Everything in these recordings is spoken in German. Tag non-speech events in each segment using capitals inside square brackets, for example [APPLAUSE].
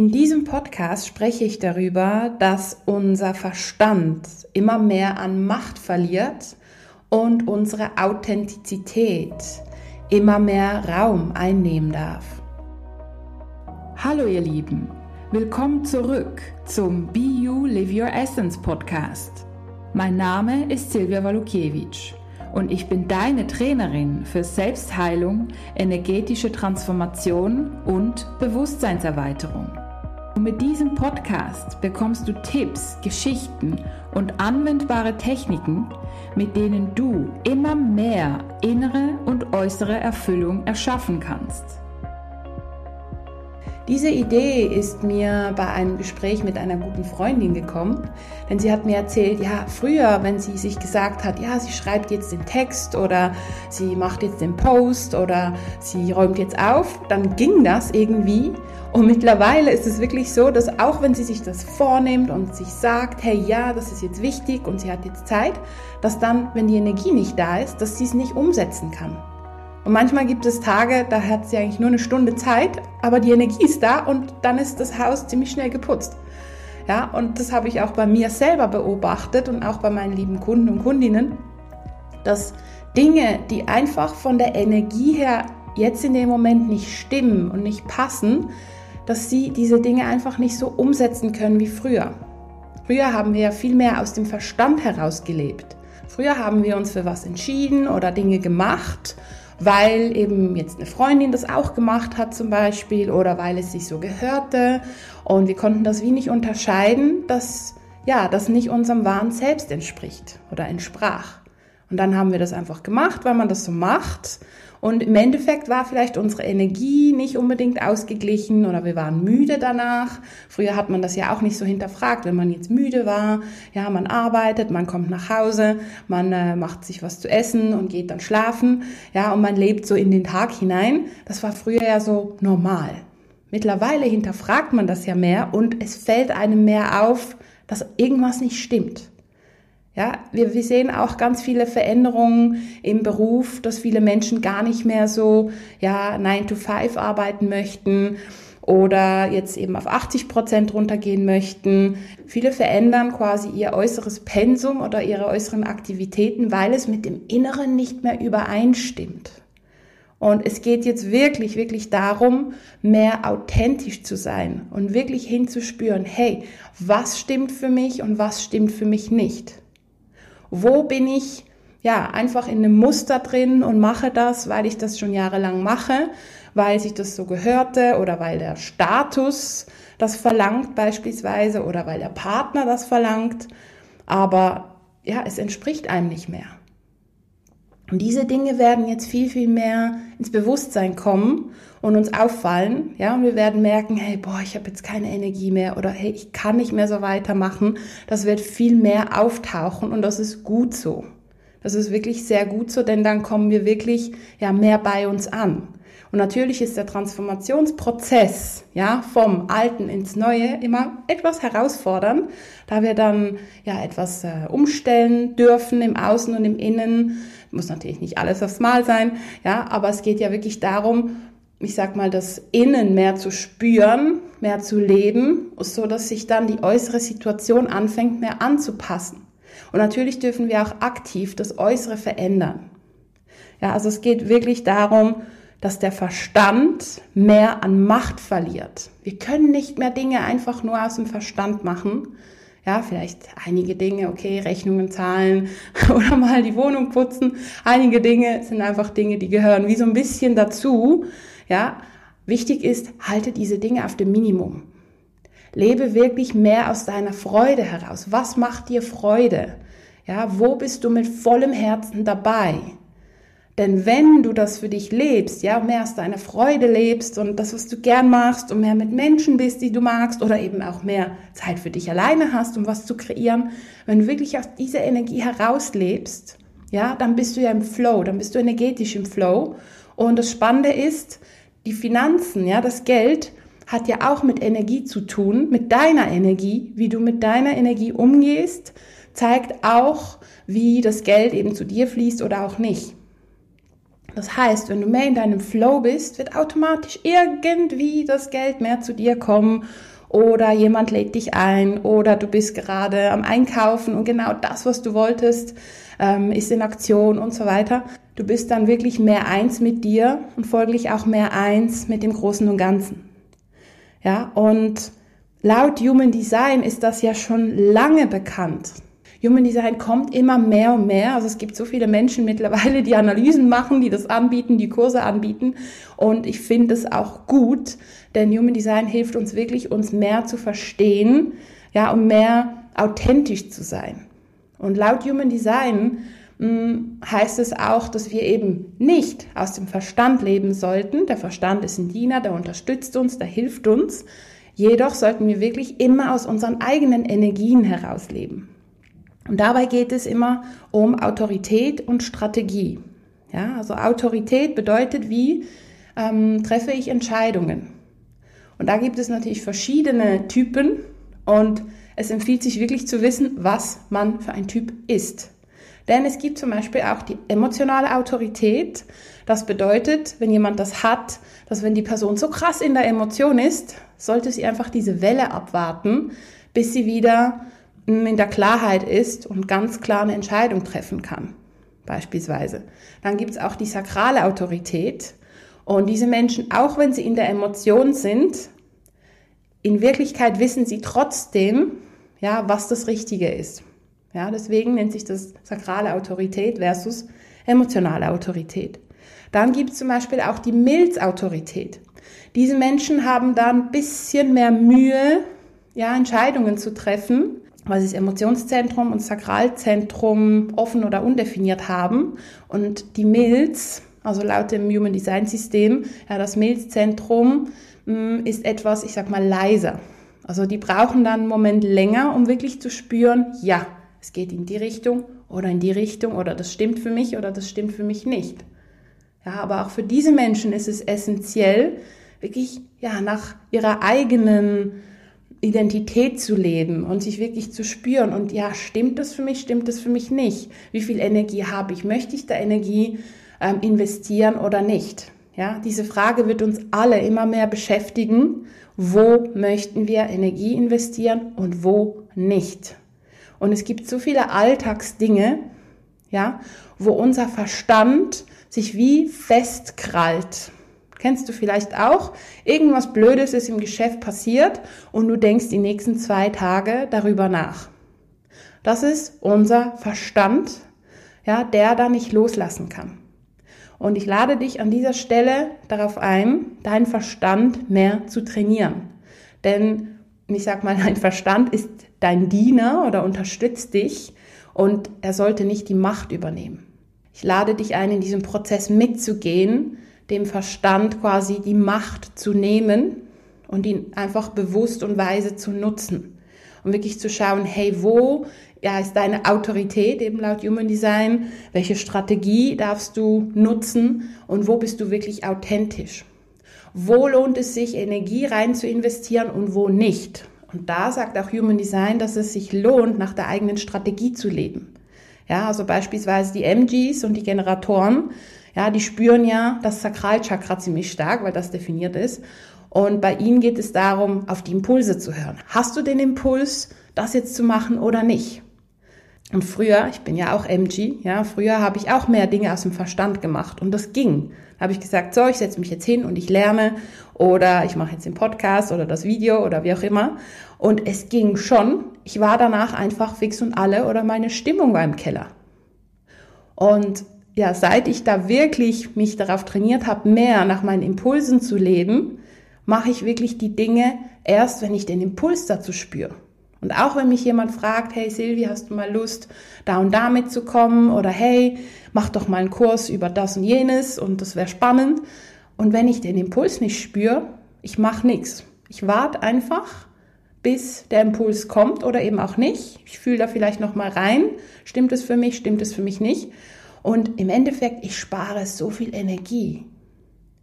In diesem Podcast spreche ich darüber, dass unser Verstand immer mehr an Macht verliert und unsere Authentizität immer mehr Raum einnehmen darf. Hallo ihr Lieben, willkommen zurück zum Be You Live Your Essence Podcast. Mein Name ist Silvia Walukiewicz und ich bin deine Trainerin für Selbstheilung, energetische Transformation und Bewusstseinserweiterung. Und mit diesem Podcast bekommst du Tipps, Geschichten und anwendbare Techniken, mit denen du immer mehr innere und äußere Erfüllung erschaffen kannst. Diese Idee ist mir bei einem Gespräch mit einer guten Freundin gekommen, denn sie hat mir erzählt, ja, früher, wenn sie sich gesagt hat, ja, sie schreibt jetzt den Text oder sie macht jetzt den Post oder sie räumt jetzt auf, dann ging das irgendwie. Und mittlerweile ist es wirklich so, dass auch wenn sie sich das vornimmt und sich sagt, hey, ja, das ist jetzt wichtig und sie hat jetzt Zeit, dass dann, wenn die Energie nicht da ist, dass sie es nicht umsetzen kann. Und manchmal gibt es Tage, da hat sie eigentlich nur eine Stunde Zeit, aber die Energie ist da und dann ist das Haus ziemlich schnell geputzt. Ja, und das habe ich auch bei mir selber beobachtet und auch bei meinen lieben Kunden und Kundinnen, dass Dinge, die einfach von der Energie her jetzt in dem Moment nicht stimmen und nicht passen, dass sie diese Dinge einfach nicht so umsetzen können wie früher. Früher haben wir ja viel mehr aus dem Verstand heraus gelebt. Früher haben wir uns für was entschieden oder Dinge gemacht weil eben jetzt eine Freundin das auch gemacht hat zum Beispiel oder weil es sich so gehörte und wir konnten das wie nicht unterscheiden, dass ja, das nicht unserem wahren Selbst entspricht oder entsprach. Und dann haben wir das einfach gemacht, weil man das so macht und im Endeffekt war vielleicht unsere Energie nicht unbedingt ausgeglichen oder wir waren müde danach. Früher hat man das ja auch nicht so hinterfragt, wenn man jetzt müde war. Ja, man arbeitet, man kommt nach Hause, man äh, macht sich was zu essen und geht dann schlafen. Ja, und man lebt so in den Tag hinein. Das war früher ja so normal. Mittlerweile hinterfragt man das ja mehr und es fällt einem mehr auf, dass irgendwas nicht stimmt. Ja, wir, wir sehen auch ganz viele Veränderungen im Beruf, dass viele Menschen gar nicht mehr so, ja, 9 to 5 arbeiten möchten oder jetzt eben auf 80 Prozent runtergehen möchten. Viele verändern quasi ihr äußeres Pensum oder ihre äußeren Aktivitäten, weil es mit dem Inneren nicht mehr übereinstimmt. Und es geht jetzt wirklich, wirklich darum, mehr authentisch zu sein und wirklich hinzuspüren, hey, was stimmt für mich und was stimmt für mich nicht. Wo bin ich ja einfach in einem Muster drin und mache das, weil ich das schon jahrelang mache, weil sich das so gehörte oder weil der Status das verlangt beispielsweise oder weil der Partner das verlangt. Aber ja, es entspricht einem nicht mehr. Und diese Dinge werden jetzt viel, viel mehr ins Bewusstsein kommen und uns auffallen. Ja, und wir werden merken, hey, boah, ich habe jetzt keine Energie mehr oder hey, ich kann nicht mehr so weitermachen. Das wird viel mehr auftauchen und das ist gut so. Das ist wirklich sehr gut so, denn dann kommen wir wirklich ja mehr bei uns an. Und natürlich ist der Transformationsprozess, ja, vom Alten ins Neue immer etwas herausfordernd, da wir dann ja etwas äh, umstellen dürfen im Außen und im Innen. Muss natürlich nicht alles aufs Mal sein, ja, aber es geht ja wirklich darum, ich sag mal, das Innen mehr zu spüren, mehr zu leben, so dass sich dann die äußere Situation anfängt mehr anzupassen. Und natürlich dürfen wir auch aktiv das Äußere verändern. Ja, also es geht wirklich darum, dass der Verstand mehr an Macht verliert. Wir können nicht mehr Dinge einfach nur aus dem Verstand machen. Ja, vielleicht einige Dinge, okay, Rechnungen zahlen [LAUGHS] oder mal die Wohnung putzen. Einige Dinge sind einfach Dinge, die gehören wie so ein bisschen dazu. Ja, wichtig ist, halte diese Dinge auf dem Minimum. Lebe wirklich mehr aus deiner Freude heraus. Was macht dir Freude? Ja, wo bist du mit vollem Herzen dabei? Denn wenn du das für dich lebst, ja, mehr aus deiner Freude lebst und das, was du gern machst und mehr mit Menschen bist, die du magst oder eben auch mehr Zeit für dich alleine hast, um was zu kreieren, wenn du wirklich aus dieser Energie herauslebst, ja, dann bist du ja im Flow, dann bist du energetisch im Flow. Und das Spannende ist, die Finanzen, ja, das Geld hat ja auch mit Energie zu tun, mit deiner Energie, wie du mit deiner Energie umgehst, zeigt auch, wie das Geld eben zu dir fließt oder auch nicht. Das heißt, wenn du mehr in deinem Flow bist, wird automatisch irgendwie das Geld mehr zu dir kommen oder jemand lädt dich ein oder du bist gerade am Einkaufen und genau das, was du wolltest, ähm, ist in Aktion und so weiter. Du bist dann wirklich mehr eins mit dir und folglich auch mehr eins mit dem Großen und Ganzen. Ja, und laut Human Design ist das ja schon lange bekannt. Human Design kommt immer mehr und mehr. Also es gibt so viele Menschen mittlerweile, die Analysen machen, die das anbieten, die Kurse anbieten. Und ich finde es auch gut, denn Human Design hilft uns wirklich, uns mehr zu verstehen, ja, und mehr authentisch zu sein. Und laut Human Design hm, heißt es auch, dass wir eben nicht aus dem Verstand leben sollten. Der Verstand ist ein Diener, der unterstützt uns, der hilft uns. Jedoch sollten wir wirklich immer aus unseren eigenen Energien heraus leben. Und dabei geht es immer um Autorität und Strategie. Ja, also Autorität bedeutet, wie ähm, treffe ich Entscheidungen. Und da gibt es natürlich verschiedene Typen und es empfiehlt sich wirklich zu wissen, was man für ein Typ ist. Denn es gibt zum Beispiel auch die emotionale Autorität. Das bedeutet, wenn jemand das hat, dass wenn die Person so krass in der Emotion ist, sollte sie einfach diese Welle abwarten, bis sie wieder in der Klarheit ist und ganz klar eine Entscheidung treffen kann, beispielsweise. Dann gibt es auch die sakrale Autorität. Und diese Menschen, auch wenn sie in der Emotion sind, in Wirklichkeit wissen sie trotzdem, ja, was das Richtige ist. Ja, deswegen nennt sich das sakrale Autorität versus emotionale Autorität. Dann gibt es zum Beispiel auch die Milzautorität. Diese Menschen haben da ein bisschen mehr Mühe, ja, Entscheidungen zu treffen, weil sie das Emotionszentrum und Sakralzentrum offen oder undefiniert haben. Und die Milz, also laut dem Human Design System, ja, das Milzzentrum mm, ist etwas, ich sag mal, leiser. Also die brauchen dann einen Moment länger, um wirklich zu spüren, ja, es geht in die Richtung oder in die Richtung oder das stimmt für mich oder das stimmt für mich nicht. Ja, aber auch für diese Menschen ist es essentiell, wirklich ja nach ihrer eigenen Identität zu leben und sich wirklich zu spüren. Und ja, stimmt das für mich, stimmt das für mich nicht? Wie viel Energie habe ich? Möchte ich da Energie ähm, investieren oder nicht? Ja, diese Frage wird uns alle immer mehr beschäftigen. Wo möchten wir Energie investieren und wo nicht? Und es gibt so viele Alltagsdinge, ja, wo unser Verstand sich wie festkrallt. Kennst du vielleicht auch? Irgendwas Blödes ist im Geschäft passiert und du denkst die nächsten zwei Tage darüber nach. Das ist unser Verstand, ja, der da nicht loslassen kann. Und ich lade dich an dieser Stelle darauf ein, deinen Verstand mehr zu trainieren. Denn ich sag mal, dein Verstand ist dein Diener oder unterstützt dich und er sollte nicht die Macht übernehmen. Ich lade dich ein, in diesem Prozess mitzugehen, dem Verstand quasi die Macht zu nehmen und ihn einfach bewusst und weise zu nutzen. Und wirklich zu schauen, hey, wo ja, ist deine Autorität eben laut Human Design? Welche Strategie darfst du nutzen? Und wo bist du wirklich authentisch? Wo lohnt es sich, Energie rein zu investieren und wo nicht? Und da sagt auch Human Design, dass es sich lohnt, nach der eigenen Strategie zu leben. Ja, also beispielsweise die MGs und die Generatoren ja, die spüren ja das Sakralchakra ziemlich stark, weil das definiert ist. Und bei ihnen geht es darum, auf die Impulse zu hören. Hast du den Impuls, das jetzt zu machen oder nicht? Und früher, ich bin ja auch MG, ja, früher habe ich auch mehr Dinge aus dem Verstand gemacht und das ging. Da habe ich gesagt, so, ich setze mich jetzt hin und ich lerne oder ich mache jetzt den Podcast oder das Video oder wie auch immer. Und es ging schon. Ich war danach einfach fix und alle oder meine Stimmung war im Keller. Und ja, seit ich da wirklich mich darauf trainiert habe, mehr nach meinen Impulsen zu leben, mache ich wirklich die Dinge erst, wenn ich den Impuls dazu spüre. Und auch wenn mich jemand fragt, hey Silvi, hast du mal Lust, da und da mitzukommen? Oder hey, mach doch mal einen Kurs über das und jenes und das wäre spannend. Und wenn ich den Impuls nicht spüre, ich mache nichts. Ich warte einfach, bis der Impuls kommt oder eben auch nicht. Ich fühle da vielleicht noch mal rein. Stimmt es für mich? Stimmt es für mich nicht? Und im Endeffekt, ich spare so viel Energie.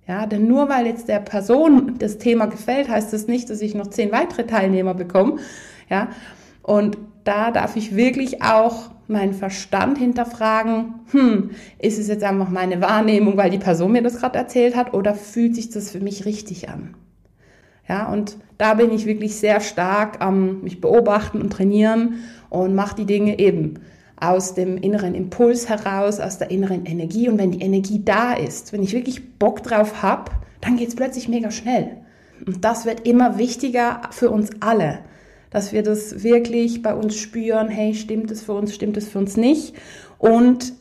Ja, denn nur weil jetzt der Person das Thema gefällt, heißt das nicht, dass ich noch zehn weitere Teilnehmer bekomme. Ja, Und da darf ich wirklich auch meinen Verstand hinterfragen, hm, ist es jetzt einfach meine Wahrnehmung, weil die Person mir das gerade erzählt hat, oder fühlt sich das für mich richtig an? Ja, und da bin ich wirklich sehr stark am mich beobachten und trainieren und mache die Dinge eben aus dem inneren Impuls heraus, aus der inneren Energie. Und wenn die Energie da ist, wenn ich wirklich Bock drauf habe, dann geht es plötzlich mega schnell. Und das wird immer wichtiger für uns alle dass wir das wirklich bei uns spüren, hey, stimmt es für uns, stimmt es für uns nicht. Und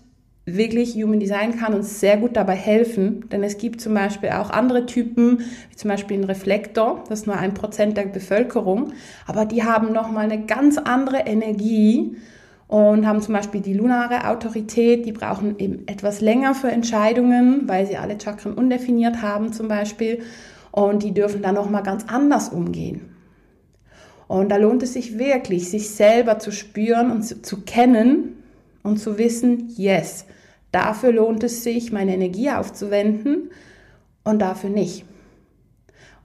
wirklich Human Design kann uns sehr gut dabei helfen, denn es gibt zum Beispiel auch andere Typen, wie zum Beispiel ein Reflektor, das ist nur ein Prozent der Bevölkerung, aber die haben nochmal eine ganz andere Energie und haben zum Beispiel die lunare Autorität, die brauchen eben etwas länger für Entscheidungen, weil sie alle Chakren undefiniert haben zum Beispiel und die dürfen dann nochmal ganz anders umgehen. Und da lohnt es sich wirklich, sich selber zu spüren und zu, zu kennen und zu wissen, yes, dafür lohnt es sich, meine Energie aufzuwenden und dafür nicht.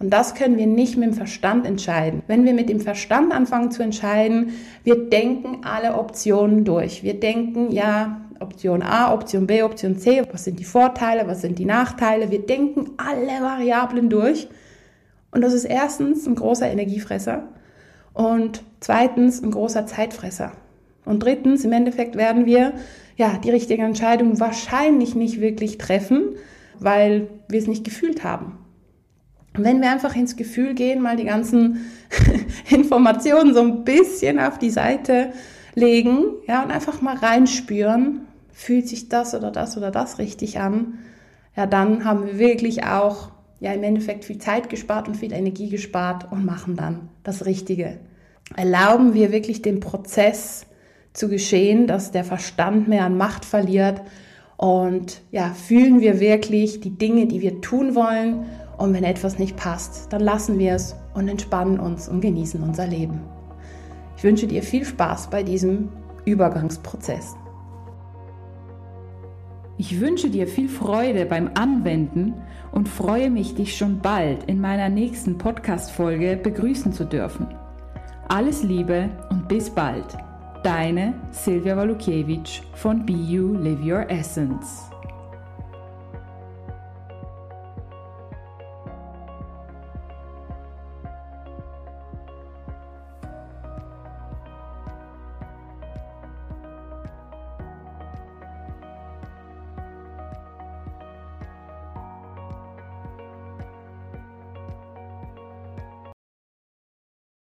Und das können wir nicht mit dem Verstand entscheiden. Wenn wir mit dem Verstand anfangen zu entscheiden, wir denken alle Optionen durch. Wir denken, ja, Option A, Option B, Option C, was sind die Vorteile, was sind die Nachteile. Wir denken alle Variablen durch. Und das ist erstens ein großer Energiefresser. Und zweitens ein großer Zeitfresser. Und drittens, im Endeffekt werden wir ja die richtige Entscheidung wahrscheinlich nicht wirklich treffen, weil wir es nicht gefühlt haben. Wenn wir einfach ins Gefühl gehen, mal die ganzen [LAUGHS] Informationen so ein bisschen auf die Seite legen, ja, und einfach mal reinspüren, fühlt sich das oder das oder das richtig an, ja, dann haben wir wirklich auch ja im Endeffekt viel Zeit gespart und viel Energie gespart und machen dann das Richtige. Erlauben wir wirklich den Prozess zu geschehen, dass der Verstand mehr an Macht verliert und ja, fühlen wir wirklich die Dinge, die wir tun wollen und wenn etwas nicht passt, dann lassen wir es und entspannen uns und genießen unser Leben. Ich wünsche dir viel Spaß bei diesem Übergangsprozess. Ich wünsche dir viel Freude beim Anwenden und freue mich, dich schon bald in meiner nächsten Podcast-Folge begrüßen zu dürfen. Alles Liebe und bis bald. Deine Silvia Walukiewicz von Be You Live Your Essence.